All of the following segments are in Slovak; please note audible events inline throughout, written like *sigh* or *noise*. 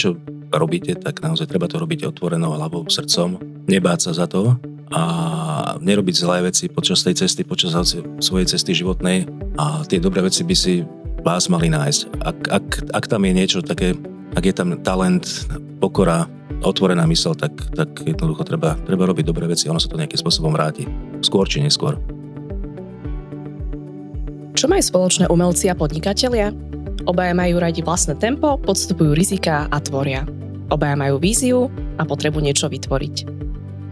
niečo robíte, tak naozaj treba to robiť otvorenou hlavou, srdcom, nebáť sa za to a nerobiť zlé veci počas tej cesty, počas svojej cesty životnej a tie dobré veci by si vás mali nájsť. Ak, ak, ak tam je niečo také, ak je tam talent, pokora, otvorená mysel, tak, tak jednoducho treba, treba robiť dobré veci, ono sa to nejakým spôsobom vráti. Skôr či neskôr. Čo majú spoločné umelci a podnikatelia? Obaja majú radi vlastné tempo, podstupujú rizika a tvoria. Obaja majú víziu a potrebu niečo vytvoriť.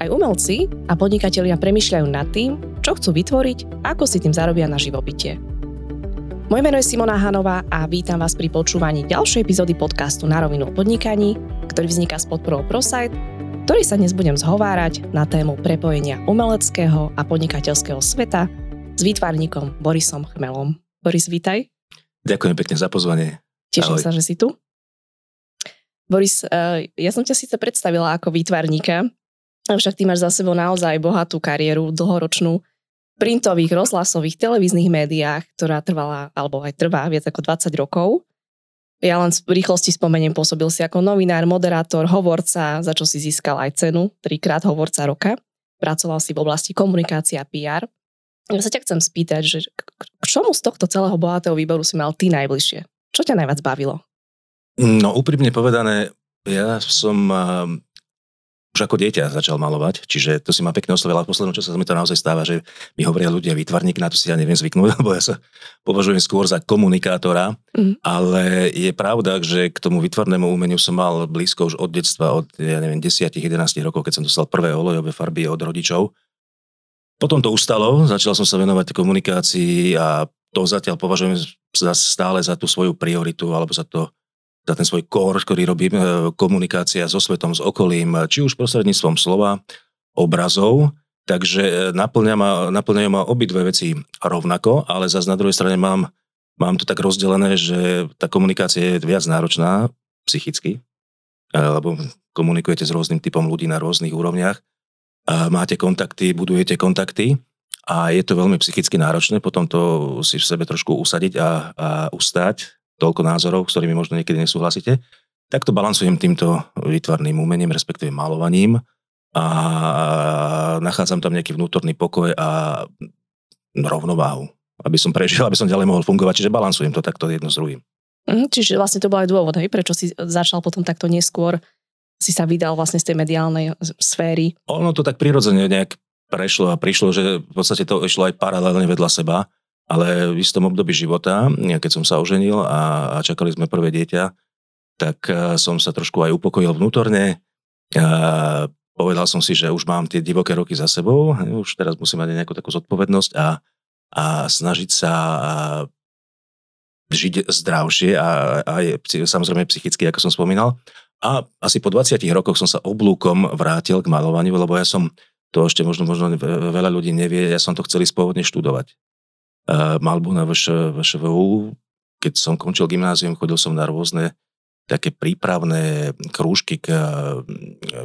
Aj umelci a podnikatelia premyšľajú nad tým, čo chcú vytvoriť a ako si tým zarobia na živobytie. Moje meno je Simona Hanová a vítam vás pri počúvaní ďalšej epizódy podcastu Na rovinu o podnikaní, ktorý vzniká s podporou ProSite, ktorý sa dnes budem zhovárať na tému prepojenia umeleckého a podnikateľského sveta s výtvarníkom Borisom Chmelom. Boris, vítaj. Ďakujem pekne za pozvanie. Teším Ahoj. sa, že si tu. Boris, eh, ja som ťa síce predstavila ako výtvarníka, avšak ty máš za sebou naozaj bohatú kariéru, dlhoročnú printových, rozhlasových, televíznych médiách, ktorá trvala, alebo aj trvá viac ako 20 rokov. Ja len v rýchlosti spomeniem, pôsobil si ako novinár, moderátor, hovorca, za čo si získal aj cenu, trikrát hovorca roka. Pracoval si v oblasti komunikácia a PR. Ja sa ťa chcem spýtať, že k čomu z tohto celého bohatého výboru si mal ty najbližšie? Čo ťa najviac bavilo? No úprimne povedané, ja som už ako dieťa začal malovať, čiže to si ma pekne oslovila. V poslednom čase sa mi to naozaj stáva, že mi hovoria ľudia výtvarník, na to si ja neviem zvyknúť, *laughs* lebo ja sa považujem skôr za komunikátora, mm. ale je pravda, že k tomu výtvarnému umeniu som mal blízko už od detstva, od ja neviem, 10-11 rokov, keď som dostal prvé olejové farby od rodičov potom to ustalo, začal som sa venovať komunikácii a to zatiaľ považujem za stále za tú svoju prioritu alebo za to, za ten svoj kór, ktorý robím, e, komunikácia so svetom, s okolím, či už prostredníctvom slova, obrazov, takže e, naplňa ma, ma obidve veci rovnako, ale zase na druhej strane mám, mám to tak rozdelené, že tá komunikácia je viac náročná psychicky, e, lebo komunikujete s rôznym typom ľudí na rôznych úrovniach máte kontakty, budujete kontakty a je to veľmi psychicky náročné potom to si v sebe trošku usadiť a, a ustať toľko názorov, s ktorými možno niekedy nesúhlasíte. Tak to balancujem týmto výtvarným umením, respektíve malovaním a nachádzam tam nejaký vnútorný pokoj a rovnováhu, aby som prežil, aby som ďalej mohol fungovať. Čiže balancujem to takto jedno s druhým. Mm, čiže vlastne to bol aj dôvod, hej, prečo si začal potom takto neskôr si sa vydal vlastne z tej mediálnej sféry? Ono to tak prirodzene nejak prešlo a prišlo, že v podstate to išlo aj paralelne vedľa seba, ale v istom období života, keď som sa oženil a, a čakali sme prvé dieťa, tak e, som sa trošku aj upokojil vnútorne. A povedal som si, že už mám tie divoké roky za sebou, už teraz musím mať nejakú takú zodpovednosť a, a snažiť sa žiť zdravšie a aj samozrejme psychicky, ako som spomínal. A asi po 20 rokoch som sa oblúkom vrátil k malovaniu, lebo ja som, to ešte možno, možno veľa ľudí nevie, ja som to chcel spôvodne študovať. Uh, malbu na VŠ, VŠVU, keď som končil gymnázium, chodil som na rôzne také prípravné krúžky k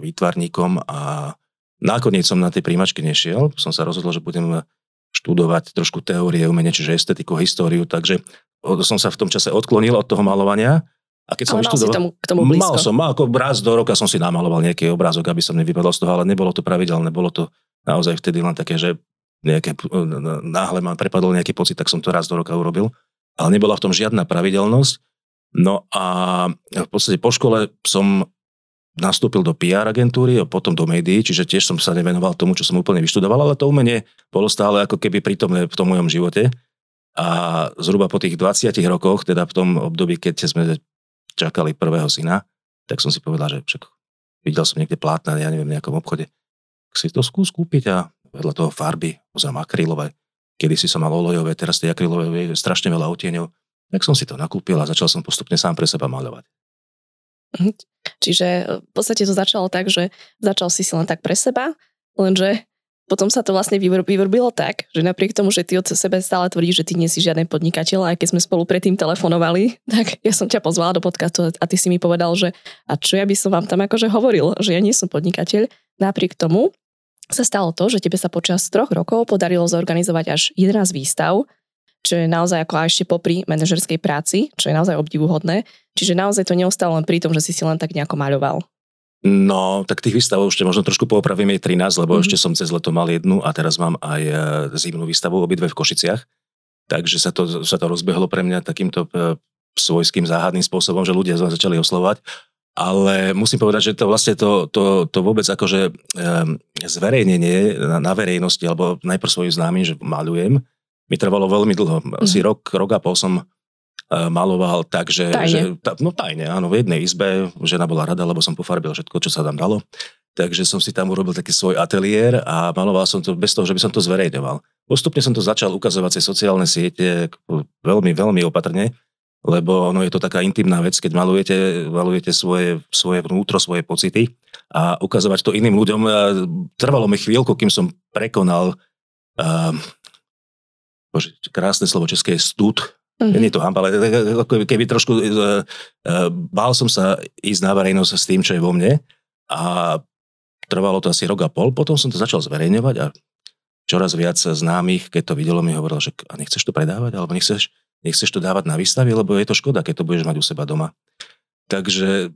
výtvarníkom a nakoniec som na tej príjmačke nešiel. Som sa rozhodol, že budem študovať trošku teórie umenia, čiže estetiku, históriu, takže som sa v tom čase odklonil od toho malovania a keď som ale mal si tomu, k tomu blízko. Mal som, mal ako raz do roka som si namaloval nejaký obrázok, aby som nevypadol z toho, ale nebolo to pravidelné, bolo to naozaj vtedy len také, že nejaké, náhle ma prepadol nejaký pocit, tak som to raz do roka urobil. Ale nebola v tom žiadna pravidelnosť. No a v podstate po škole som nastúpil do PR agentúry a potom do médií, čiže tiež som sa nevenoval tomu, čo som úplne vyštudoval, ale to umenie bolo stále ako keby prítomné v tom mojom živote. A zhruba po tých 20 rokoch, teda v tom období, keď sme čakali prvého syna, tak som si povedal, že však videl som niekde plátna, ja neviem, v nejakom obchode, tak si to skús kúpiť a vedľa toho farby, pozriem akrylové, kedy si som mal olejové, teraz tie akrylové je strašne veľa otieňov, tak som si to nakúpil a začal som postupne sám pre seba maľovať. Mhm. Čiže v podstate to začalo tak, že začal si si len tak pre seba, lenže potom sa to vlastne vyvrbilo tak, že napriek tomu, že ty od sebe stále tvrdíš, že ty nie si žiaden podnikateľ, aj keď sme spolu predtým telefonovali, *laughs* tak ja som ťa pozvala do podcastu a ty si mi povedal, že a čo ja by som vám tam akože hovoril, že ja nie som podnikateľ. Napriek tomu sa stalo to, že tebe sa počas troch rokov podarilo zorganizovať až 11 výstav, čo je naozaj ako ešte popri manažerskej práci, čo je naozaj obdivuhodné, Čiže naozaj to neostalo len pri tom, že si si len tak nejako maľoval. No, tak tých výstav ešte možno trošku poopravím je 13, lebo mm-hmm. ešte som cez leto mal jednu a teraz mám aj e, zimnú výstavu, obidve v Košiciach. Takže sa to, sa to rozbehlo pre mňa takýmto e, svojským záhadným spôsobom, že ľudia začali oslovať. Ale musím povedať, že to vlastne to, to, to vôbec akože um, zverejnenie na, na verejnosti, alebo najprv svojim známym, že malujem, mi trvalo veľmi dlho. Asi mm. rok, rok a pol som maloval tak, že, tajne. že no tajne, áno, v jednej izbe, žena bola rada, lebo som pofarbil všetko, čo sa tam dalo. Takže som si tam urobil taký svoj ateliér a maloval som to bez toho, že by som to zverejňoval. Postupne som to začal ukazovať cez sociálne siete veľmi, veľmi opatrne lebo ono je to taká intimná vec, keď malujete, malujete svoje, svoje vnútro, svoje pocity a ukazovať to iným ľuďom. Trvalo mi chvíľku, kým som prekonal uh, bože, krásne slovo české stud. Mm-hmm. Nie je to hamba, ale keby trošku uh, uh, bál som sa ísť na verejnosť s tým, čo je vo mne a trvalo to asi rok a pol. Potom som to začal zverejňovať a čoraz viac známych, keď to videlo, mi hovorilo, že a nechceš to predávať, alebo nechceš nechceš to dávať na výstavy, lebo je to škoda, keď to budeš mať u seba doma. Takže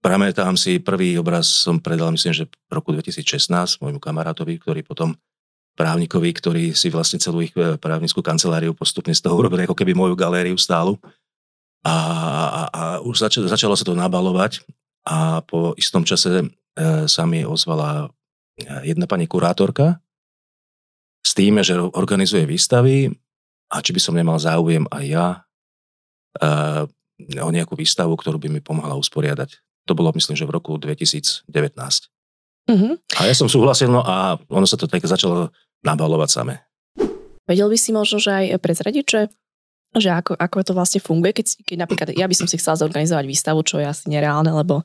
pamätám si, prvý obraz som predal, myslím, že v roku 2016 môjmu kamarátovi, ktorý potom právnikovi, ktorý si vlastne celú ich e, právnickú kanceláriu postupne z toho urobil ako keby moju galériu stálu. A, a, a už zač- začalo sa to nabalovať a po istom čase e, sa mi ozvala e, jedna pani kurátorka s tým, že organizuje výstavy a či by som nemal záujem aj ja uh, o nejakú výstavu, ktorú by mi pomohla usporiadať. To bolo, myslím, že v roku 2019. Mm-hmm. A ja som súhlasil, no a ono sa to tak začalo nabalovať samé. Vedel by si možno, že aj prezradiť, že že ako, ako to vlastne funguje, keď, keď napríklad ja by som si chcela zorganizovať výstavu, čo je asi nereálne, lebo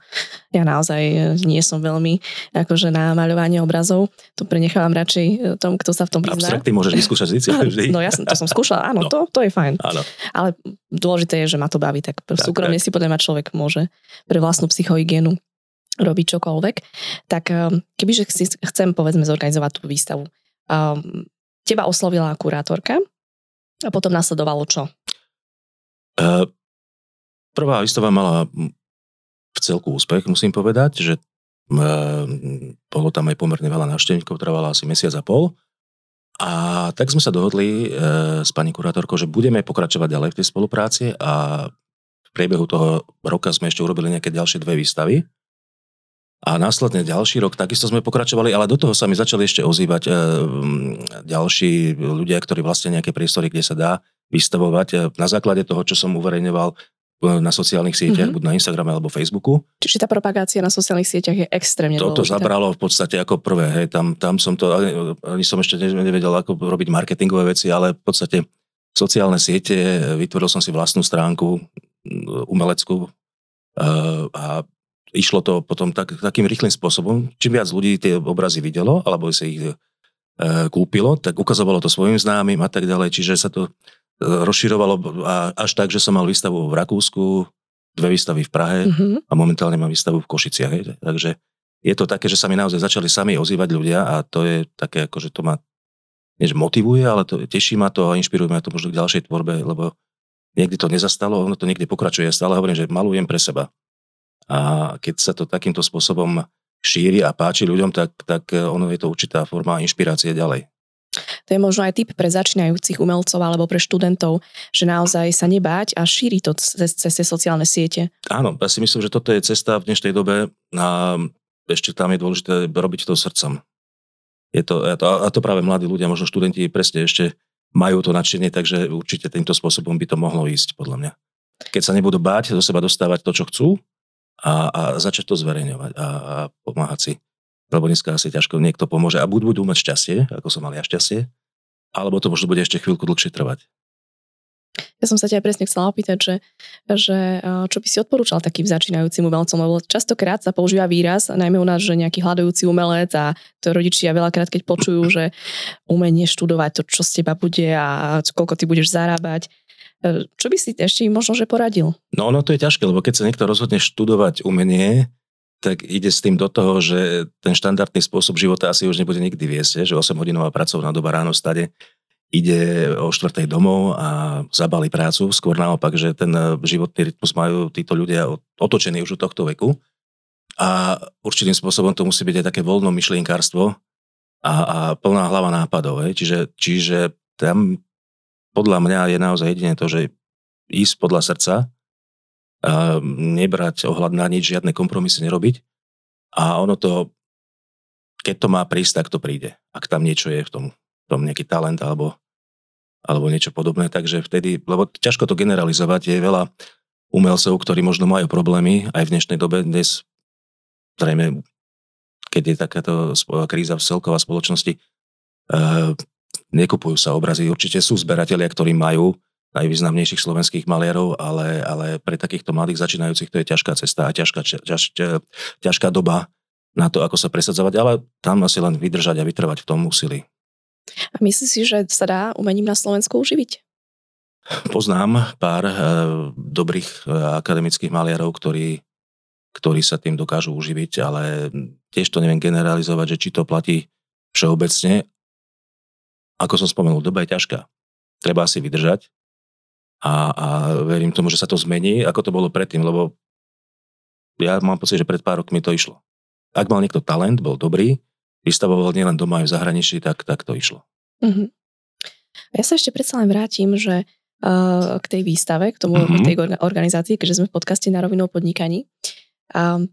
ja naozaj e, nie som veľmi akože na maľovanie obrazov. To prenechávam radšej e, tom, kto sa v tom prizná. Abstrakty môžeš vyskúšať vždy. No ja som, to som skúšala, áno, no. to, to je fajn. Áno. Ale dôležité je, že ma to baví, tak, tak súkromne tak. si podľa človek môže pre vlastnú psychohygienu robiť čokoľvek. Tak e, kebyže chcem, povedzme, zorganizovať tú výstavu, um, teba oslovila kurátorka, a potom nasledovalo čo? Uh, prvá výstava mala v celku úspech, musím povedať, že uh, bolo tam aj pomerne veľa návštevníkov, trvala asi mesiac a pol. A tak sme sa dohodli uh, s pani kurátorkou, že budeme pokračovať ďalej v tej spolupráci a v priebehu toho roka sme ešte urobili nejaké ďalšie dve výstavy. A následne ďalší rok takisto sme pokračovali, ale do toho sa mi začali ešte ozývať e, ďalší ľudia, ktorí vlastne nejaké priestory, kde sa dá vystavovať e, na základe toho, čo som uverejňoval e, na sociálnych sieťach, mm-hmm. buď na Instagrame alebo Facebooku. Čiže tá propagácia na sociálnych sieťach je extrémne Toto dôležité. zabralo v podstate ako prvé. Hej, tam, tam som to, ani som ešte nevedel, ako robiť marketingové veci, ale v podstate sociálne siete, vytvoril som si vlastnú stránku umeleckú a išlo to potom tak, takým rýchlým spôsobom. Čím viac ľudí tie obrazy videlo, alebo si ich e, kúpilo, tak ukazovalo to svojim známym a tak ďalej. Čiže sa to e, rozširovalo a až tak, že som mal výstavu v Rakúsku, dve výstavy v Prahe mm-hmm. a momentálne mám výstavu v Košiciach. Hej. Takže je to také, že sa mi naozaj začali sami ozývať ľudia a to je také, ako že to ma nie že motivuje, ale to, teší ma to a inšpiruje ma to možno k ďalšej tvorbe, lebo niekdy to nezastalo, ono to niekde pokračuje. Ja stále hovorím, že malujem pre seba. A keď sa to takýmto spôsobom šíri a páči ľuďom, tak, tak e, ono je to určitá forma inšpirácie ďalej. To je možno aj tip pre začínajúcich umelcov alebo pre študentov, že naozaj sa nebáť a šíri to cez, cez tie sociálne siete. Áno, ja si myslím, že toto je cesta v dnešnej dobe a ešte tam je dôležité robiť to srdcom. Je to, a, to, a to práve mladí ľudia, možno študenti presne ešte majú to nadšenie, takže určite týmto spôsobom by to mohlo ísť, podľa mňa. Keď sa nebudú báť do seba dostávať to, čo chcú, a, a začať to zverejňovať a, a pomáhať si. Lebo dneska asi ťažko niekto pomôže a buď budú mať šťastie, ako som mal ja šťastie, alebo to možno bude ešte chvíľku dlhšie trvať. Ja som sa ťa presne chcela opýtať, že, že čo by si odporúčal takým začínajúcim umelcom, lebo častokrát sa používa výraz, najmä u nás, že nejaký hľadajúci umelec a to rodičia veľakrát, keď počujú, že umenie študovať to, čo z teba bude a koľko ty budeš zarábať, E, čo by si ešte možno, že poradil? No ono to je ťažké, lebo keď sa niekto rozhodne študovať umenie, tak ide s tým do toho, že ten štandardný spôsob života asi už nebude nikdy viesť, že 8-hodinová pracovná doba ráno stade ide o štvrtej domov a zabali prácu. Skôr naopak, že ten životný rytmus majú títo ľudia otočený už od tohto veku. A určitým spôsobom to musí byť aj také voľno myšlienkárstvo a, a plná hlava nápadov. Čiže, čiže tam podľa mňa je naozaj jediné to, že ísť podľa srdca, a nebrať ohľad na nič, žiadne kompromisy nerobiť a ono to, keď to má prísť, tak to príde. Ak tam niečo je v tom, v tom nejaký talent alebo alebo niečo podobné, takže vtedy, lebo ťažko to generalizovať, je veľa umelcov, ktorí možno majú problémy aj v dnešnej dobe. Dnes, zrejme, keď je takáto kríza v celková spoločnosti, uh, nekupujú sa obrazy. Určite sú zberatelia, ktorí majú najvýznamnejších slovenských maliarov, ale, ale pre takýchto mladých začínajúcich to je ťažká cesta a ťažká, ťaž, ťažká doba na to, ako sa presadzovať, ale tam asi len vydržať a vytrvať v tom úsilí. A myslíš si, že sa dá umením na Slovensku uživiť? Poznám pár e, dobrých e, akademických maliarov, ktorí, ktorí sa tým dokážu uživiť, ale tiež to neviem generalizovať, že či to platí všeobecne. Ako som spomenul, doba je ťažká. Treba si vydržať a, a verím tomu, že sa to zmení, ako to bolo predtým, lebo ja mám pocit, že pred pár rokmi to išlo. Ak mal niekto talent, bol dobrý, vystavoval nielen doma aj v zahraničí, tak, tak to išlo. Uh-huh. Ja sa ešte predsa len vrátim, že uh, k tej výstave, k tomu, uh-huh. tej organizácii, keďže sme v podcaste na rovinu podnikaní. Um,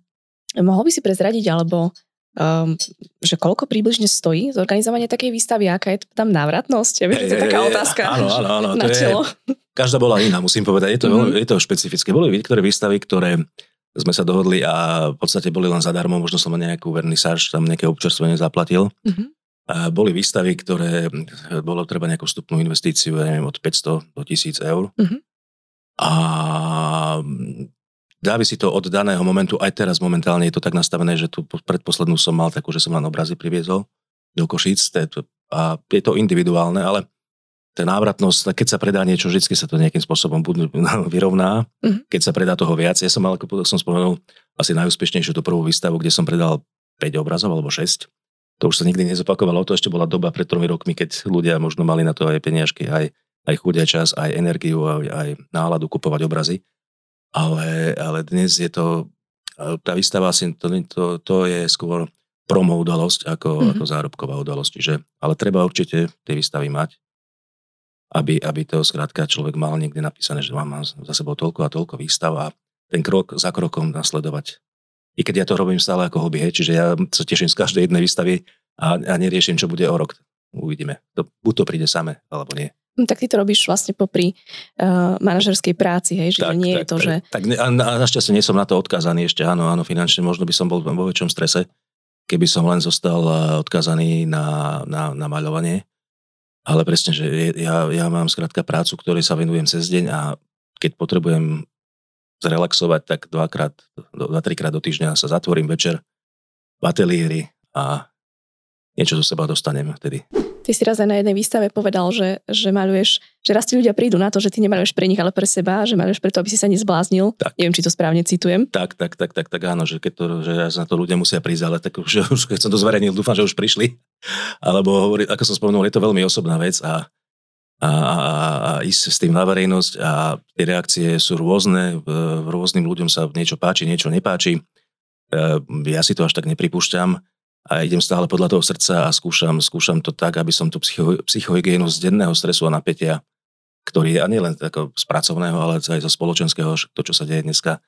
mohol by si prezradiť, alebo um, že koľko približne stojí zorganizovanie takej výstavy, aká je tam návratnosť? Ja viem, že to je taká otázka. Áno, áno, áno. Na čelo. Je, každá bola iná, musím povedať. Je to, mm-hmm. je to špecifické. Boli niektoré výstavy, ktoré sme sa dohodli a v podstate boli len zadarmo, možno som nejakú vernisáž, tam nejaké občerstvenie zaplatil. Mm-hmm. A boli výstavy, ktoré bolo treba nejakú vstupnú investíciu, ja neviem, od 500 do 1000 eur. Mm-hmm. A dávi si to od daného momentu, aj teraz momentálne je to tak nastavené, že tu predposlednú som mal takú, že som len obrazy priviezol do Košíc a je to individuálne, ale tá návratnosť, keď sa predá niečo, vždy sa to nejakým spôsobom *laughs* vyrovná. Mm-hmm. Keď sa predá toho viac, ja som mal, ako som spomenul, asi najúspešnejšiu tú prvú výstavu, kde som predal 5 obrazov alebo 6. To už sa nikdy nezopakovalo, to ešte bola doba pred tromi rokmi, keď ľudia možno mali na to aj peniažky, aj, aj chudia čas, aj energiu, aj, aj náladu kupovať obrazy. Ale, ale dnes je to, tá výstava asi, to, to, to je skôr promo udalosť ako, mm-hmm. ako zárobková udalosť. Čiže, ale treba určite tie výstavy mať aby, aby to skrátka človek mal niekde napísané, že mám za sebou toľko a toľko výstav a ten krok za krokom nasledovať. I keď ja to robím stále ako hobby, hej, čiže ja sa teším z každej jednej výstavy a, a neriešim, čo bude o rok. Uvidíme. To, buď to príde same, alebo nie. No, tak ty to robíš vlastne popri uh, manažerskej práci, hej, že tak, nie tak, je to, tak, že... Tak a, a našťastie nie som na to odkázaný ešte, áno, áno, finančne možno by som bol vo väčšom strese, keby som len zostal odkázaný na, na, na maľovanie ale presne, že ja, ja mám skrátka prácu, ktorej sa venujem cez deň a keď potrebujem zrelaxovať, tak dvakrát, dva, trikrát do týždňa sa zatvorím večer v ateliéri a niečo zo seba dostanem vtedy. Ty si raz aj na jednej výstave povedal, že, že maluješ, že raz ti ľudia prídu na to, že ty nemaluješ pre nich, ale pre seba, že maluješ preto, aby si sa nezbláznil. Tak. Neviem, či to správne citujem. Tak, tak, tak, tak, tak áno, že keď to, že na to ľudia musia prísť, ale tak už, *laughs* už keď som to zverejnil, dúfam, že už prišli. *laughs* Alebo hovorí, ako som spomenul, je to veľmi osobná vec a, a, a, a ísť s tým na verejnosť a tie reakcie sú rôzne, rôznym ľuďom sa niečo páči, niečo nepáči. Ja si to až tak nepripúšťam a idem stále podľa toho srdca a skúšam, skúšam to tak, aby som tú psycho, psychohygienu z denného stresu a napätia, ktorý je a nielen ako z pracovného, ale aj zo spoločenského, to, čo sa deje dneska,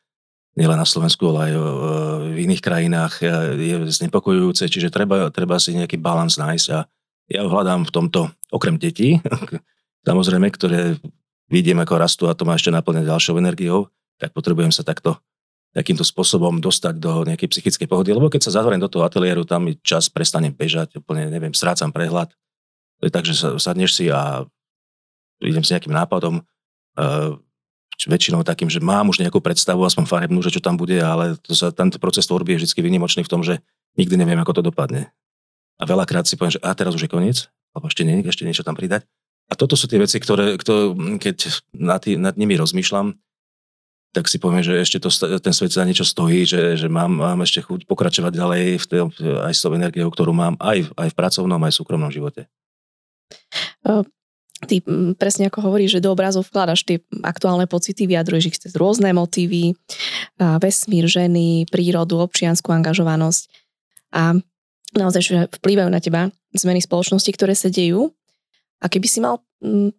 nielen na Slovensku, ale aj v iných krajinách, je znepokojujúce, čiže treba, treba si nejaký balans nájsť a ja ho hľadám v tomto, okrem detí, *laughs* samozrejme, ktoré vidím, ako rastú a to má ešte naplňať ďalšou energiou, tak potrebujem sa takto takýmto spôsobom dostať do nejakej psychickej pohody, lebo keď sa zatvorím do toho ateliéru, tam mi čas prestane bežať, úplne neviem, strácam prehľad. To je tak, že sa, sadneš si a idem s nejakým nápadom, uh, väčšinou takým, že mám už nejakú predstavu, aspoň farebnú, že čo tam bude, ale to sa, tento proces tvorby je vždy vynimočný v tom, že nikdy neviem, ako to dopadne. A veľakrát si poviem, že a teraz už je koniec, alebo ešte nie, ešte niečo tam pridať. A toto sú tie veci, ktoré, ktoré keď nad, tý, nad nimi rozmýšľam, tak si poviem, že ešte to, ten svet za niečo stojí, že, že mám, mám ešte chuť pokračovať ďalej v tej, aj s tou energiou, ktorú mám aj, aj v pracovnom, aj v súkromnom živote. ty presne ako hovoríš, že do obrazov vkladaš tie aktuálne pocity, vyjadruješ ich cez rôzne motívy, vesmír, ženy, prírodu, občianskú angažovanosť. A naozaj, že vplývajú na teba zmeny spoločnosti, ktoré sa dejú. A keby si mal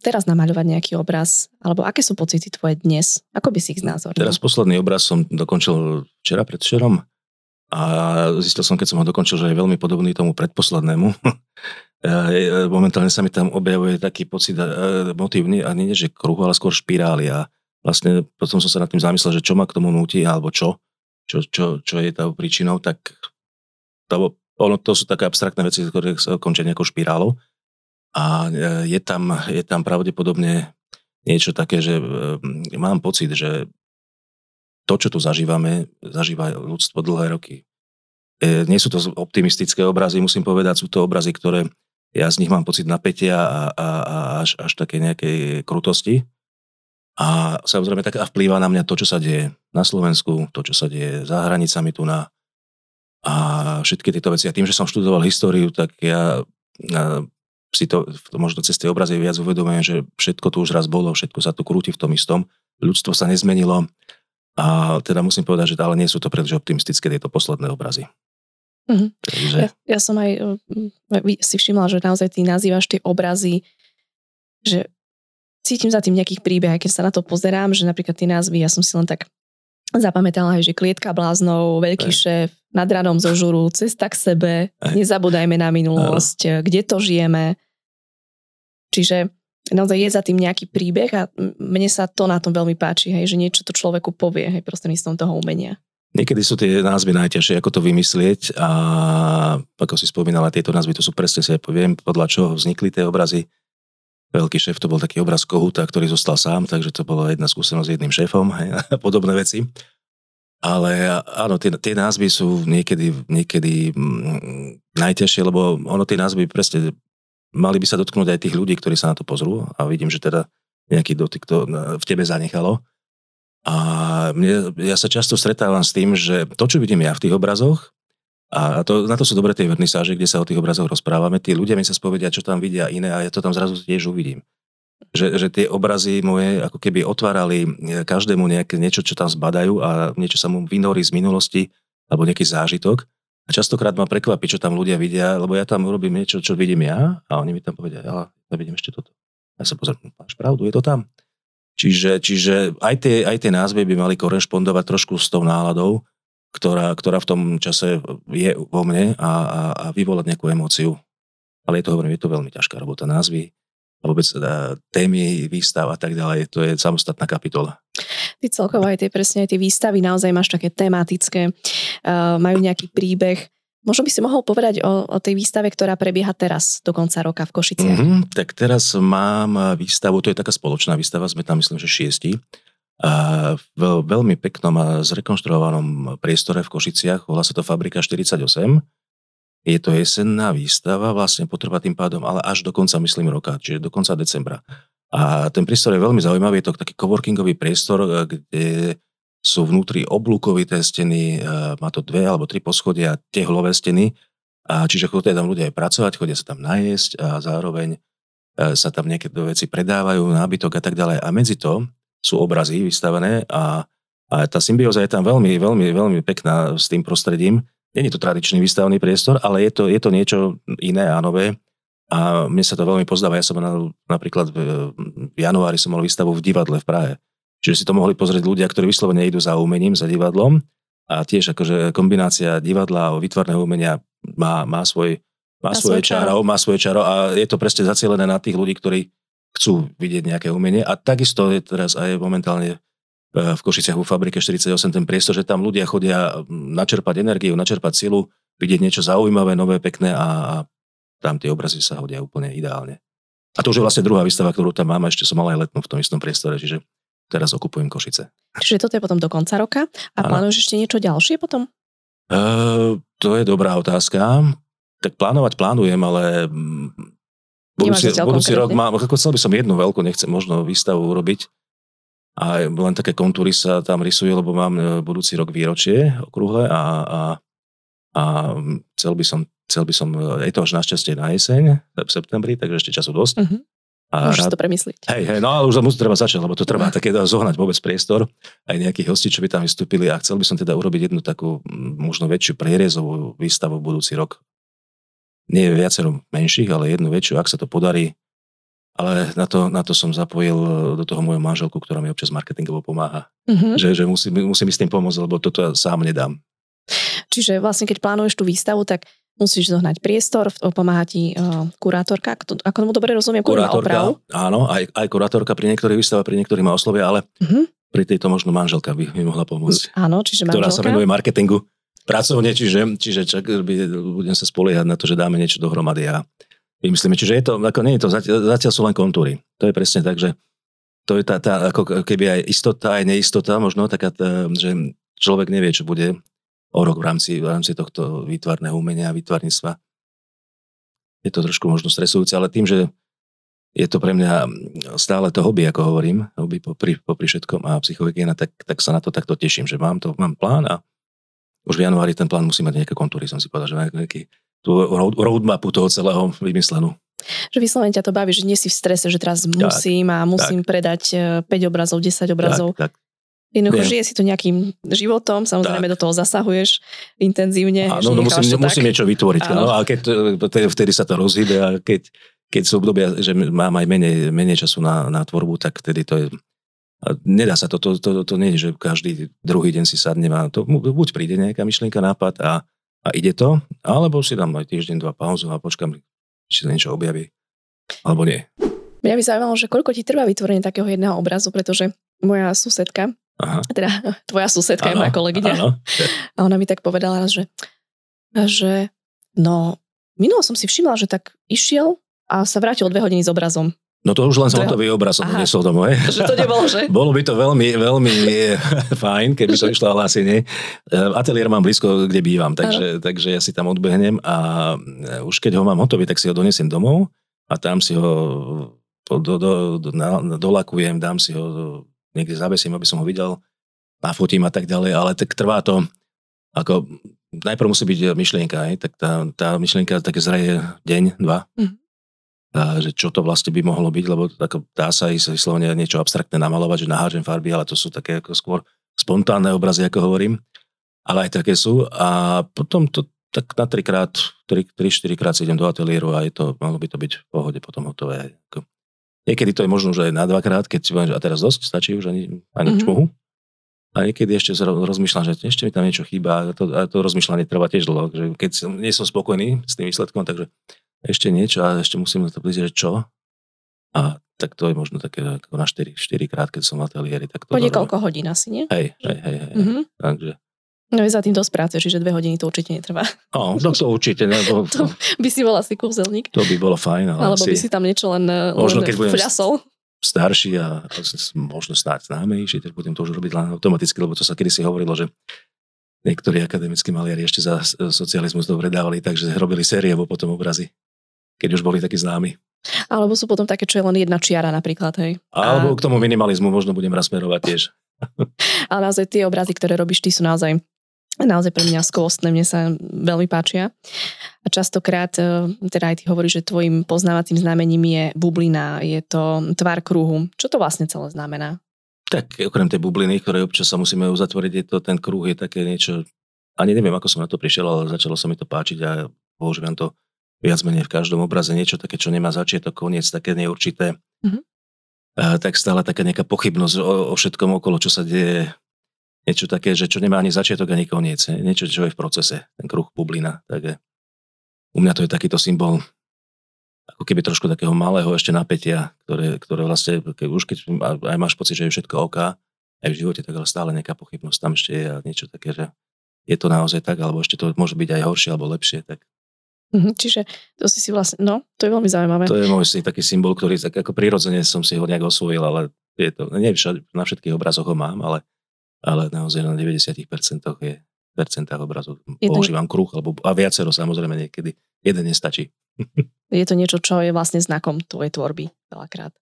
teraz namaľovať nejaký obraz, alebo aké sú pocity tvoje dnes? Ako by si ich znázornil? Teraz posledný obraz som dokončil včera predvčerom a zistil som, keď som ho dokončil, že je veľmi podobný tomu predposlednému. *laughs* Momentálne sa mi tam objavuje taký pocit motívny a nie, že kruhu, ale skôr špirály a vlastne potom som sa nad tým zamyslel, že čo ma k tomu nutí alebo čo, čo, čo, čo je tou príčinou, tak to, ono, to sú také abstraktné veci, ktoré sa končia nejakou špirálou a e, je tam, je tam pravdepodobne niečo také, že e, mám pocit, že to, čo tu zažívame, zažíva ľudstvo dlhé roky. E, nie sú to optimistické obrazy, musím povedať, sú to obrazy, ktoré ja z nich mám pocit napätia a, a, a až, až také nejakej krutosti. A samozrejme tak a vplýva na mňa to, čo sa deje na Slovensku, to, čo sa deje za hranicami tu na a všetky tieto veci. A tým, že som študoval históriu, tak ja si to, to možno cez tie obrazy viac uvedomujem, že všetko tu už raz bolo, všetko sa tu krúti v tom istom, ľudstvo sa nezmenilo a teda musím povedať, že ale nie sú to pretože optimistické tieto posledné obrazy. Mm-hmm. Takže... Ja, ja som aj uh, si všimla, že naozaj ty nazývaš tie obrazy, že cítim za tým nejakých príbeh, keď sa na to pozerám, že napríklad tie názvy, ja som si len tak zapamätala aj, že klietka bláznov, veľký aj. šéf, nad radom zo žuru, cesta k sebe, aj. nezabúdajme na minulosť, aj. kde to žijeme. Čiže naozaj je za tým nejaký príbeh a mne sa to na tom veľmi páči, hej, že niečo to človeku povie hej, prostredníctvom toho umenia. Niekedy sú tie názvy najťažšie, ako to vymyslieť a ako si spomínala, tieto názvy, to sú presne si poviem, podľa čoho vznikli tie obrazy. Veľký šéf to bol taký obraz kohúta, ktorý zostal sám, takže to bola jedna skúsenosť s jedným šéfom hej, *laughs* a podobné veci. Ale áno, tie, tie názvy sú niekedy, niekedy mm, najťažšie, lebo ono tie názvy presne mali by sa dotknúť aj tých ľudí, ktorí sa na to pozrú a vidím, že teda nejaký dotyk to v tebe zanechalo. A mne, ja sa často stretávam s tým, že to, čo vidím ja v tých obrazoch, a to, na to sú dobré tie vernisáže, kde sa o tých obrazoch rozprávame, tí ľudia mi sa spovedia, čo tam vidia iné a ja to tam zrazu tiež uvidím. Že, že tie obrazy moje ako keby otvárali každému nejaké niečo, čo tam zbadajú a niečo sa mu vynorí z minulosti alebo nejaký zážitok. A častokrát ma prekvapí, čo tam ľudia vidia, lebo ja tam urobím niečo, čo vidím ja a oni mi tam povedia, ja, ja vidím ešte toto. Ja sa pozriem, máš pravdu, je to tam. Čiže, čiže aj, tie, aj tie názvy by mali korešpondovať trošku s tou náladou, ktorá, ktorá v tom čase je vo mne a, a, a vyvolať nejakú emóciu. Ale je to, hovorím, je to veľmi ťažká robota. Názvy, a vôbec teda, témy, výstav a tak ďalej, to je samostatná kapitola. Ty celkovo aj tie presne aj tie výstavy naozaj máš také tematické, majú nejaký príbeh. Možno by si mohol povedať o, o tej výstave, ktorá prebieha teraz do konca roka v Košiciach. Mm-hmm, tak teraz mám výstavu, to je taká spoločná výstava, sme tam myslím, že šiesti. A v veľmi peknom a zrekonštruovanom priestore v Košiciach, volá sa to Fabrika 48. Je to jesenná výstava, vlastne potrvá tým pádom, ale až do konca, myslím, roka, čiže do konca decembra. A ten priestor je veľmi zaujímavý, je to taký coworkingový priestor, kde sú vnútri oblúkovité steny, e, má to dve alebo tri poschodia, tehlové steny, čiže chodia tam ľudia aj pracovať, chodia sa tam najesť a zároveň e, sa tam niekedy veci predávajú, nábytok a tak ďalej. A medzi to sú obrazy vystavené a, a tá symbióza je tam veľmi, veľmi, veľmi pekná s tým prostredím. Není to tradičný výstavný priestor, ale je to, je to niečo iné a nové. A mne sa to veľmi pozdáva. Ja som na, napríklad v, v januári som mal výstavu v divadle v Prahe. Čiže si to mohli pozrieť ľudia, ktorí vyslovene idú za umením, za divadlom. A tiež akože kombinácia divadla a výtvarného umenia má, má, svoj, má, má svoje čaro, má svoje čaro a je to presne zacielené na tých ľudí, ktorí chcú vidieť nejaké umenie. A takisto je teraz aj momentálne e, v Košiciach u Fabrike 48 ten priestor, že tam ľudia chodia načerpať energiu, načerpať silu, vidieť niečo zaujímavé, nové, pekné a, a tam tie obrazy sa hodia úplne ideálne. A to už je vlastne druhá výstava, ktorú tam mám, a ešte som mal aj letnú v tom istom priestore, čiže teraz okupujem Košice. Čiže toto je potom do konca roka. A ano. plánuješ ešte niečo ďalšie potom? Uh, to je dobrá otázka. Tak plánovať plánujem, ale mm, budúci, budúci rok mám, ako chcel by som jednu veľkú, nechcem možno výstavu urobiť. A len také kontúry sa tam rysujú, lebo mám e, budúci rok výročie okrúhle a, a, a chcel by som, chcel by som, e, je to až našťastie na jeseň, v septembri, takže ešte času dosť. Uh-huh A Môžeš rád... to premyslieť. Hej, hej, no ale už musí treba začať, lebo to treba také zohnať vôbec priestor, aj nejakých hostí, čo by tam vystúpili a chcel by som teda urobiť jednu takú možno väčšiu prierezovú výstavu budúci rok. Nie viacero menších, ale jednu väčšiu, ak sa to podarí. Ale na to, na to som zapojil do toho moju manželku, ktorá mi občas marketingovo pomáha. Mm-hmm. Že, že musím, musím s tým pomôcť, lebo toto ja sám nedám. Čiže vlastne, keď plánuješ tú výstavu, tak musíš zohnať priestor, pomáha ti uh, kurátorka, ako, tomu dobre rozumiem, kurátorka, áno, aj, aj kurátorka pri niektorých výstavách, pri niektorých ma oslovia, ale uh-huh. pri tejto možno manželka by mi mohla pomôcť. Áno, čiže manželka. Ktorá sa venuje marketingu pracovne, čiže, čiže čak, budem sa spoliehať na to, že dáme niečo dohromady a vymyslíme. Čiže je to, ako nie je to, zatiaľ, zatiaľ sú len kontúry. To je presne tak, že to je tá, tá ako keby aj istota, aj neistota možno, taká, tá, že človek nevie, čo bude o rok v rámci, v rámci tohto výtvarného umenia a výtvarníctva. Je to trošku možno stresujúce, ale tým, že je to pre mňa stále to hobby, ako hovorím, hobby popri, popri všetkom a psychohygiena, tak, tak sa na to takto teším, že mám, to, mám plán a už v januári ten plán musí mať nejaké kontúry, som si povedal, že nejaký tú roadmapu toho celého vymyslenú. Že vyslovene ťa to baví, že nie si v strese, že teraz tak, musím a musím tak. predať 5 eh, obrazov, 10 obrazov. Tak, tak. Jednoducho žije si to nejakým životom, samozrejme tak. do toho zasahuješ intenzívne. Áno, no musím, musím niečo vytvoriť. Áno. a keď, vtedy sa to rozhybe a keď, keď sú obdobia, že mám aj menej, menej času na, na tvorbu, tak vtedy to je nedá sa to, to, to, to nie je, že každý druhý deň si sadne a to buď príde nejaká myšlienka, nápad a, a ide to, alebo si dám aj týždeň, dva pauzu a počkam, či sa niečo objaví, alebo nie. Mňa by zaujímalo, že koľko ti trvá vytvorenie takého jedného obrazu, pretože moja susedka, Aha. Teda tvoja susedka ano, je moja kolegyňa. Ano. A ona mi tak povedala, že, že no, minulo som si všimla, že tak išiel a sa vrátil dve hodiny s obrazom. No to už len som hotový obraz som doniesol domov. Že to nebolo, že? *laughs* Bolo by to veľmi, veľmi *laughs* fajn, keby to išlo nie. Ateliér mám blízko, kde bývam, takže, takže ja si tam odbehnem a už keď ho mám hotový, tak si ho donesiem domov a tam si ho do, do, do, na, dolakujem, dám si ho niekde zavesím, aby som ho videl, nafotím a tak ďalej, ale tak trvá to, ako najprv musí byť myšlienka, aj, tak tá, tá myšlienka také zraje deň, dva, mm. a, že čo to vlastne by mohlo byť, lebo ako, dá sa ísť vyslovene niečo abstraktné namalovať, že nahážem farby, ale to sú také ako skôr spontánne obrazy, ako hovorím, ale aj také sú a potom to tak na trikrát, 3-4 krát si idem do ateliéru a je to, malo by to byť v pohode potom hotové. Ako, Niekedy to je možno, že aj na dvakrát, keď si poviem, že a teraz dosť, stačí už ani, ani mm-hmm. čmuhu. A niekedy ešte rozmýšľam, že ešte mi tam niečo chýba a to, a to rozmýšľanie trvá tiež dlho. Že keď som, nie som spokojný s tým výsledkom, takže ešte niečo a ešte musím to povedať, že čo. A tak to je možno také ako na 4, 4 krát, keď som v ateliéri. Tak to po niekoľko hodín asi, nie? Hej, hej, hej. hej. Mm-hmm. Takže No je za tým dosť práce, čiže dve hodiny to určite netrvá. No, no to určite. Ne, *laughs* to, by si bol asi kúzelník. To by bolo fajn. Ale Alebo asi, by si tam niečo len, možno, len keď budem fľasol. starší a možno snáď známejší, tak budem to už robiť len automaticky, lebo to sa kedy si hovorilo, že niektorí akademickí maliari ešte za socializmus dobre dávali, takže robili sérievo potom obrazy, keď už boli takí známi. Alebo sú potom také, čo je len jedna čiara napríklad, hej. Alebo a... k tomu minimalizmu možno budem raz smerovať tiež. Ale naozaj tie obrazy, ktoré robíš, ty sú naozaj naozaj pre mňa skvostné, mne sa veľmi páčia. A častokrát, e, teda aj ty hovoríš, že tvojim poznávacím znamením je bublina, je to tvar kruhu. Čo to vlastne celé znamená? Tak okrem tej bubliny, ktoré občas sa musíme uzatvoriť, je to ten kruh, je také niečo, ani neviem, ako som na to prišiel, ale začalo sa mi to páčiť a používam to viac menej v každom obraze, niečo také, čo nemá začiatok, koniec, také neurčité. Mm-hmm. A tak stále taká nejaká pochybnosť o, o všetkom okolo, čo sa deje niečo také, že čo nemá ani začiatok, ani koniec. Niečo, čo je v procese, ten kruh bublina. Tak u mňa to je takýto symbol ako keby trošku takého malého ešte napätia, ktoré, ktoré vlastne, keď už keď aj máš pocit, že je všetko OK, aj v živote, tak ale stále nejaká pochybnosť tam ešte je a niečo také, že je to naozaj tak, alebo ešte to môže byť aj horšie alebo lepšie. Tak. Mhm, čiže to si si vlastne, no, to je veľmi zaujímavé. To je môj si taký symbol, ktorý tak ako prirodzene som si ho nejak osvojil, ale je to, nie všade, na všetkých obrazoch ho mám, ale ale naozaj na 90% je percentách obrazov používam kruh, alebo, a viacero samozrejme niekedy. Jeden nestačí. *laughs* je to niečo, čo je vlastne znakom tvojej tvorby veľakrát.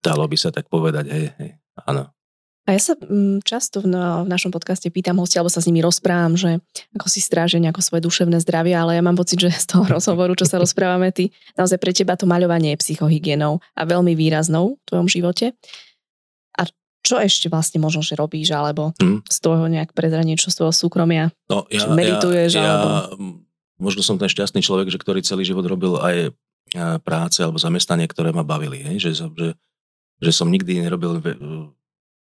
Dalo by sa tak povedať, hej, hej, áno. A ja sa mm, často v, v našom podcaste pýtam hostia, alebo sa s nimi rozprávam, že ako si strážia nejako svoje duševné zdravie, ale ja mám pocit, že z toho *laughs* rozhovoru, čo sa rozprávame, ty, naozaj pre teba to maľovanie je psychohygienou a veľmi výraznou v tvojom živote. Čo ešte vlastne možno, že robíš, alebo hmm. z toho nejak prezrať niečo z tvojho súkromia? No, ja, medituješ, ja, alebo... Možno som ten šťastný človek, že ktorý celý život robil aj práce alebo zamestnanie, ktoré ma bavili. Hej? Že, že, že som nikdy nerobil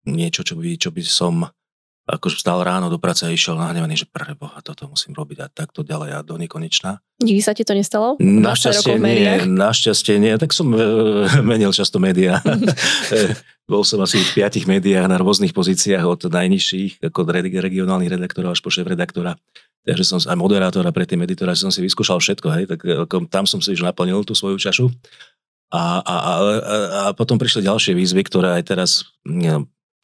niečo, čo by, čo by som akože vstal ráno do práce a išiel nahnevaný, že pre Boha, toto musím robiť a takto ďalej a do nekonečna. Nikdy sa ti to nestalo? Našťastie nie, našťastie nie. Tak som e, *laughs* menil často médiá. *laughs* E, bol som asi v piatich médiách na rôznych pozíciách od najnižších, ako regionálnych redaktorov až po šéf redaktora. Takže som aj moderátora predtým editora, že som si vyskúšal všetko, hej, tak ako, tam som si už naplnil tú svoju čašu. A, a, a, a potom prišli ďalšie výzvy, ktoré aj teraz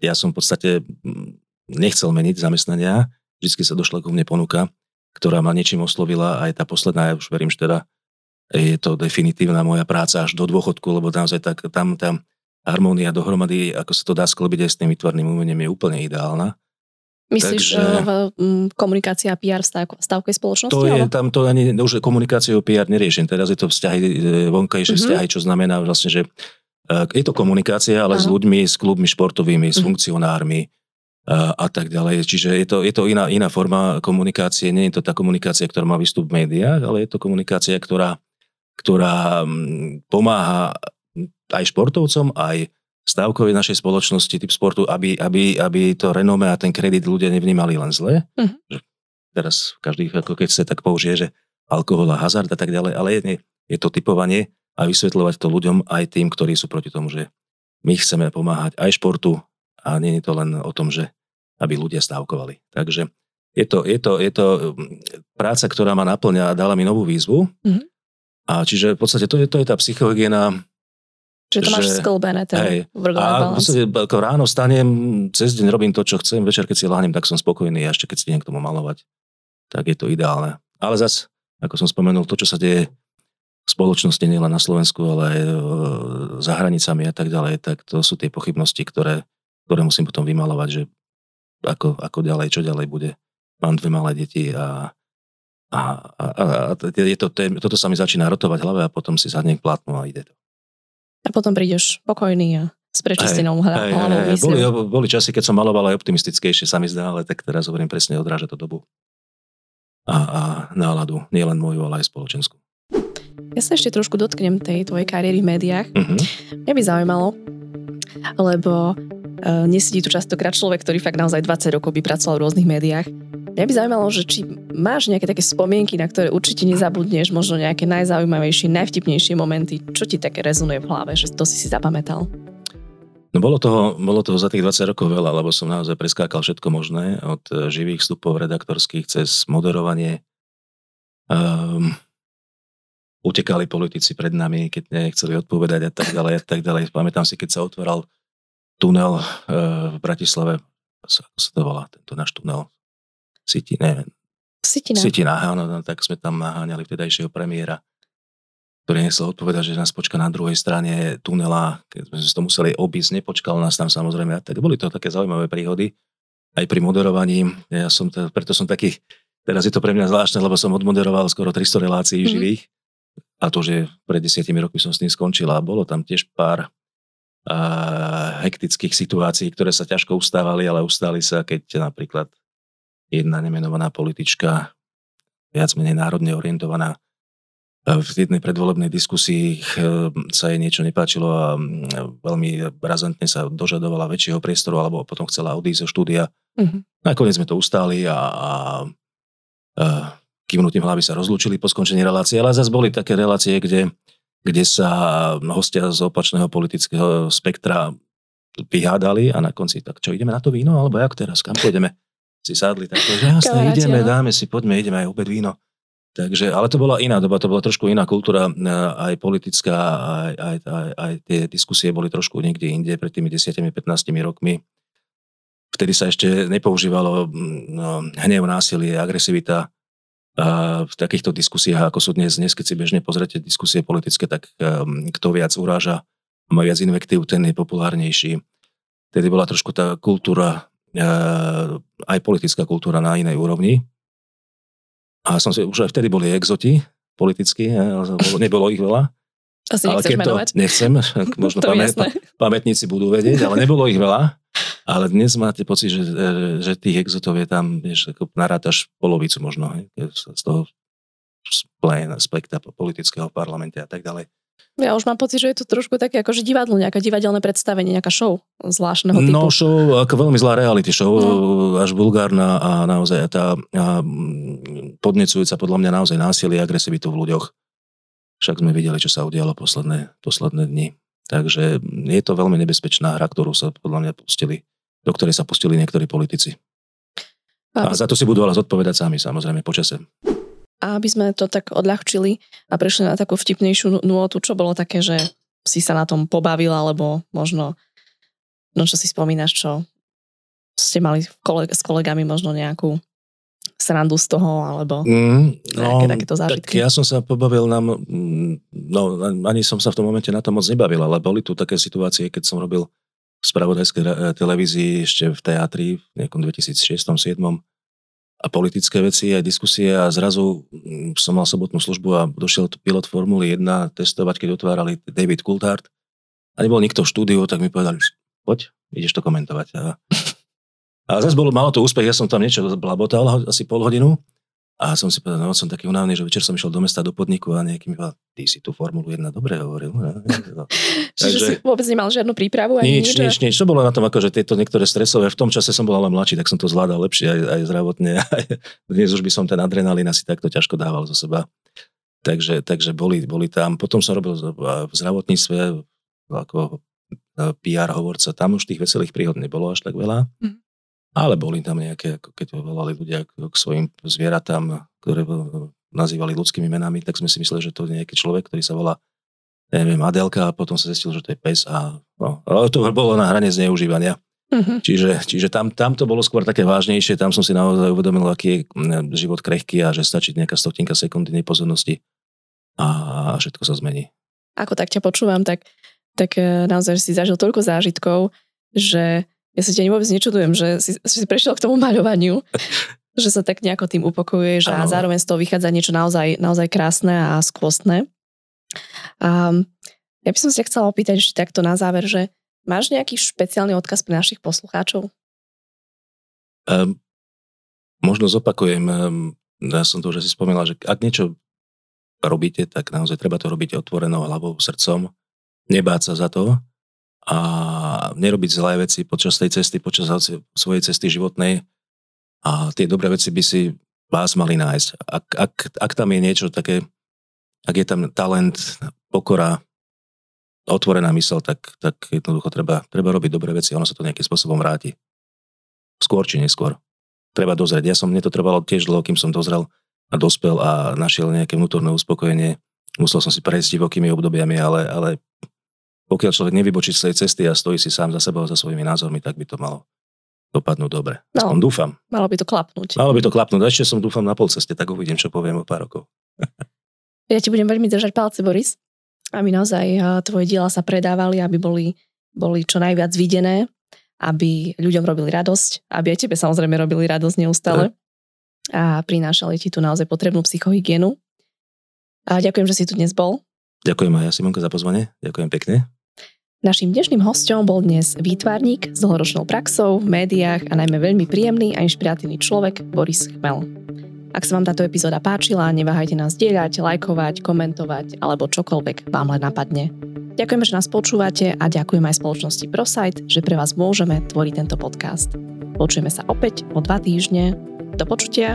ja som v podstate mm, nechcel meniť zamestnania, vždy sa došla ku mne ponuka, ktorá ma niečím oslovila, aj tá posledná, ja už verím, že teda je to definitívna moja práca až do dôchodku, lebo naozaj tak, tam, tam harmónia dohromady, ako sa to dá sklobiť aj s tým vytvarným umením, je úplne ideálna. Myslíš Takže, uh, komunikácia PR v stavkovej spoločnosti? To je, tam to ani už komunikáciu PR neriešim. Teraz je to vzťahy, e, vonkajšie mm-hmm. vzťahy, čo znamená vlastne, že je to komunikácia, ale Aha. s ľuďmi, s klubmi športovými, s mhm. funkcionármi a, a tak ďalej. Čiže je to, je to iná, iná forma komunikácie. Nie je to tá komunikácia, ktorá má výstup v médiách, ale je to komunikácia, ktorá, ktorá mm, pomáha aj športovcom, aj stavkovej našej spoločnosti, typ sportu, aby, aby, aby to renome a ten kredit ľudia nevnímali len zle. Uh-huh. Teraz každý, ako keď sa tak použije, že alkohol a hazard a tak ďalej, ale je, je to typovanie a vysvetľovať to ľuďom aj tým, ktorí sú proti tomu, že my chceme pomáhať aj športu a nie je to len o tom, že aby ľudia stávkovali. Takže je to, je to, je to mm, práca, ktorá ma naplňa a dala mi novú výzvu. Mm-hmm. A čiže v podstate to je, to je tá psychohygiena. Čiže to že, máš sklbené ten hej, A v podstate ako ráno stanem, cez deň robím to, čo chcem, večer keď si láhnem, tak som spokojný a ešte keď si idem k tomu malovať, tak je to ideálne. Ale zas, ako som spomenul, to, čo sa deje spoločnosti nielen na Slovensku, ale aj e, za hranicami a tak ďalej, tak to sú tie pochybnosti, ktoré, ktoré musím potom vymalovať, že ako, ako ďalej, čo ďalej bude. Mám dve malé deti a, a, a, a je to, toto sa mi začína rotovať hlave a potom si sadne k plátnu a ide to. A potom prídeš spokojný a s prečistenou hlavou. Boli, boli časy, keď som maloval aj optimistickejšie, sa mi zdá, ale tak teraz hovorím presne, odráža to dobu a, a náladu, nielen moju, ale aj spoločenskú. Ja sa ešte trošku dotknem tej tvojej kariéry v médiách. Mňa by zaujímalo, lebo nesedí tu častokrát človek, ktorý fakt naozaj 20 rokov by pracoval v rôznych médiách. Mňa by zaujímalo, že či máš nejaké také spomienky, na ktoré určite nezabudneš, možno nejaké najzaujímavejšie, najvtipnejšie momenty, čo ti také rezonuje v hlave, že to si si zapamätal? No bolo toho, bolo toho za tých 20 rokov veľa, lebo som naozaj preskákal všetko možné, od eh, živých vstupov redaktorských cez moderovanie, um, utekali politici pred nami, keď nechceli odpovedať a tak ďalej a tak ďalej. Pamätám si, keď sa otváral tunel e, v Bratislave, ako sa to volá, tento náš tunel, City, neviem. Sitina. Sitina, áno, no, tak sme tam naháňali vtedajšieho premiéra, ktorý nechcel odpovedať, že nás počka na druhej strane tunela, keď sme si to museli obísť, nepočkal nás tam samozrejme. Tak boli to také zaujímavé príhody, aj pri moderovaní. Ja som, preto som taký, teraz je to pre mňa zvláštne, lebo som odmoderoval skoro 300 relácií mm-hmm. živých a to, že pred desiatimi rokmi som s tým skončila. Bolo tam tiež pár a, hektických situácií, ktoré sa ťažko ustávali, ale ustali sa, keď napríklad jedna nemenovaná politička, viac menej národne orientovaná, v jednej predvolebnej diskusii sa jej niečo nepáčilo a veľmi razantne sa dožadovala väčšieho priestoru alebo potom chcela odísť zo štúdia. Mm-hmm. Nakoniec sme to ustáli a, a, a kývnutím hlavy sa rozlúčili po skončení relácie, ale zase boli také relácie, kde, kde sa hostia z opačného politického spektra vyhádali a na konci, tak čo, ideme na to víno, alebo jak teraz, kam pôjdeme? Si sadli, tak to, že jasne, ideme, dáme si, poďme, ideme aj obed víno. Takže, ale to bola iná doba, to bola trošku iná kultúra, aj politická, aj, aj, aj, aj tie diskusie boli trošku niekde inde pred tými 10-15 rokmi. Vtedy sa ešte nepoužívalo no, hnev, násilie, agresivita, v takýchto diskusiách, ako sú dnes, dnes keď si bežne pozrete diskusie politické, tak um, kto viac uráža, má viac invektív, ten je populárnejší. Tedy bola trošku tá kultúra, e, aj politická kultúra na inej úrovni. A som si, už aj vtedy boli exoti politicky, nebolo ich veľa. Asi ale keď menovať. *laughs* to nechcem, možno pamät, pamätníci budú vedieť, ale nebolo ich veľa. Ale dnes máte pocit, že, že tých exotov je tam, vieš, ako narátaš polovicu možno, hej, z toho spekta politického v parlamente a tak ďalej. Ja už mám pocit, že je to trošku také ako že divadlo, nejaké divadelné predstavenie, nejaká show zvláštneho typu. No show, ako veľmi zlá reality show, no. až vulgárna a naozaj tá a podnecujúca podľa mňa naozaj násilie, agresivitu v ľuďoch. Však sme videli, čo sa udialo posledné, posledné dni. Takže je to veľmi nebezpečná hra, ktorú sa podľa mňa pustili, do ktorej sa pustili niektorí politici. A, za to si budú ale zodpovedať sami, samozrejme, počase. A aby sme to tak odľahčili a prešli na takú vtipnejšiu nôtu, čo bolo také, že si sa na tom pobavila, alebo možno, no čo si spomínaš, čo ste mali s kolegami možno nejakú srandu z toho, alebo mm, no, takéto zážitky? Tak ja som sa pobavil nám, no ani som sa v tom momente na to moc nebavil, ale boli tu také situácie, keď som robil v spravodajskej televízii ešte v teatri v nejakom 2006-2007 a politické veci, aj diskusie a zrazu mm, som mal sobotnú službu a došiel pilot Formuly 1 testovať, keď otvárali David Coulthard. A nebol nikto v štúdiu, tak mi povedali, poď, ideš to komentovať. A, *laughs* a zase bolo, malo to úspech, ja som tam niečo blabotal asi pol hodinu a som si povedal, no som taký unavný, že večer som išiel do mesta, do podniku a nejaký mi povedal, ty si tú Formulu 1 dobre hovoril. No. *laughs* Čiže si vôbec nemal žiadnu prípravu? Ani nič, nič, nič. To bolo na tom, ako, že tieto niektoré stresové, v tom čase som bol ale mladší, tak som to zvládal lepšie aj, aj zdravotne. *laughs* Aj, dnes už by som ten adrenalín asi takto ťažko dával zo seba. Takže, takže boli, boli tam. Potom som robil v zdravotníctve ako e, PR hovorca. Tam už tých veselých príhod nebolo až tak veľa. Mm. Ale boli tam nejaké, ako keď volali ľudia k svojim zvieratám, ktoré nazývali ľudskými menami, tak sme si mysleli, že to je nejaký človek, ktorý sa volá neviem, Adelka a potom sa zistil, že to je pes a no, to bolo na hrane zneužívania. Uh-huh. Čiže, čiže tam, tam to bolo skôr také vážnejšie, tam som si naozaj uvedomil, aký je život krehký a že stačí nejaká stotinka sekundy nepozornosti a všetko sa zmení. Ako tak ťa počúvam, tak, tak e, naozaj si zažil toľko zážitkov, že ja sa ťa vôbec nečudujem, že si, si prešiel k tomu maľovaniu, *laughs* že sa tak nejako tým upokojuješ a zároveň z toho vychádza niečo naozaj, naozaj krásne a skvostné. Um, ja by som sa chcela opýtať ešte takto na záver, že máš nejaký špeciálny odkaz pre našich poslucháčov? Um, možno zopakujem, um, ja som to už asi spomínal, že ak niečo robíte, tak naozaj treba to robiť otvorenou hlavou, srdcom, nebáť sa za to a nerobiť zlé veci počas tej cesty, počas svojej cesty životnej a tie dobré veci by si vás mali nájsť. Ak, ak, ak tam je niečo také, ak je tam talent, pokora, otvorená mysel, tak, tak jednoducho treba, treba robiť dobré veci ono sa to nejakým spôsobom vráti. Skôr či neskôr. Treba dozrieť. Ja som, mne to trvalo tiež dlho, kým som dozrel a dospel a našiel nejaké vnútorné uspokojenie. Musel som si prejsť divokými obdobiami, ale, ale pokiaľ človek nevybočí z tej cesty a stojí si sám za sebou, za svojimi názormi, tak by to malo dopadnúť dobre. No, dúfam. Malo by to klapnúť. Malo by to klapnúť. Ešte som dúfam na pol ceste, tak uvidím, čo poviem o pár rokov. ja ti budem veľmi držať palce, Boris, aby naozaj tvoje diela sa predávali, aby boli, boli čo najviac videné, aby ľuďom robili radosť, aby aj tebe samozrejme robili radosť neustále a prinášali ti tu naozaj potrebnú psychohygienu. A ďakujem, že si tu dnes bol. Ďakujem aj ja, Simonka, za pozvanie. Ďakujem pekne. Naším dnešným hostom bol dnes výtvarník s dlhoročnou praxou v médiách a najmä veľmi príjemný a inšpiratívny človek Boris Chmel. Ak sa vám táto epizóda páčila, neváhajte nás dieľať, lajkovať, komentovať alebo čokoľvek vám len napadne. Ďakujeme, že nás počúvate a ďakujem aj spoločnosti ProSite, že pre vás môžeme tvoriť tento podcast. Počujeme sa opäť o dva týždne. Do počutia.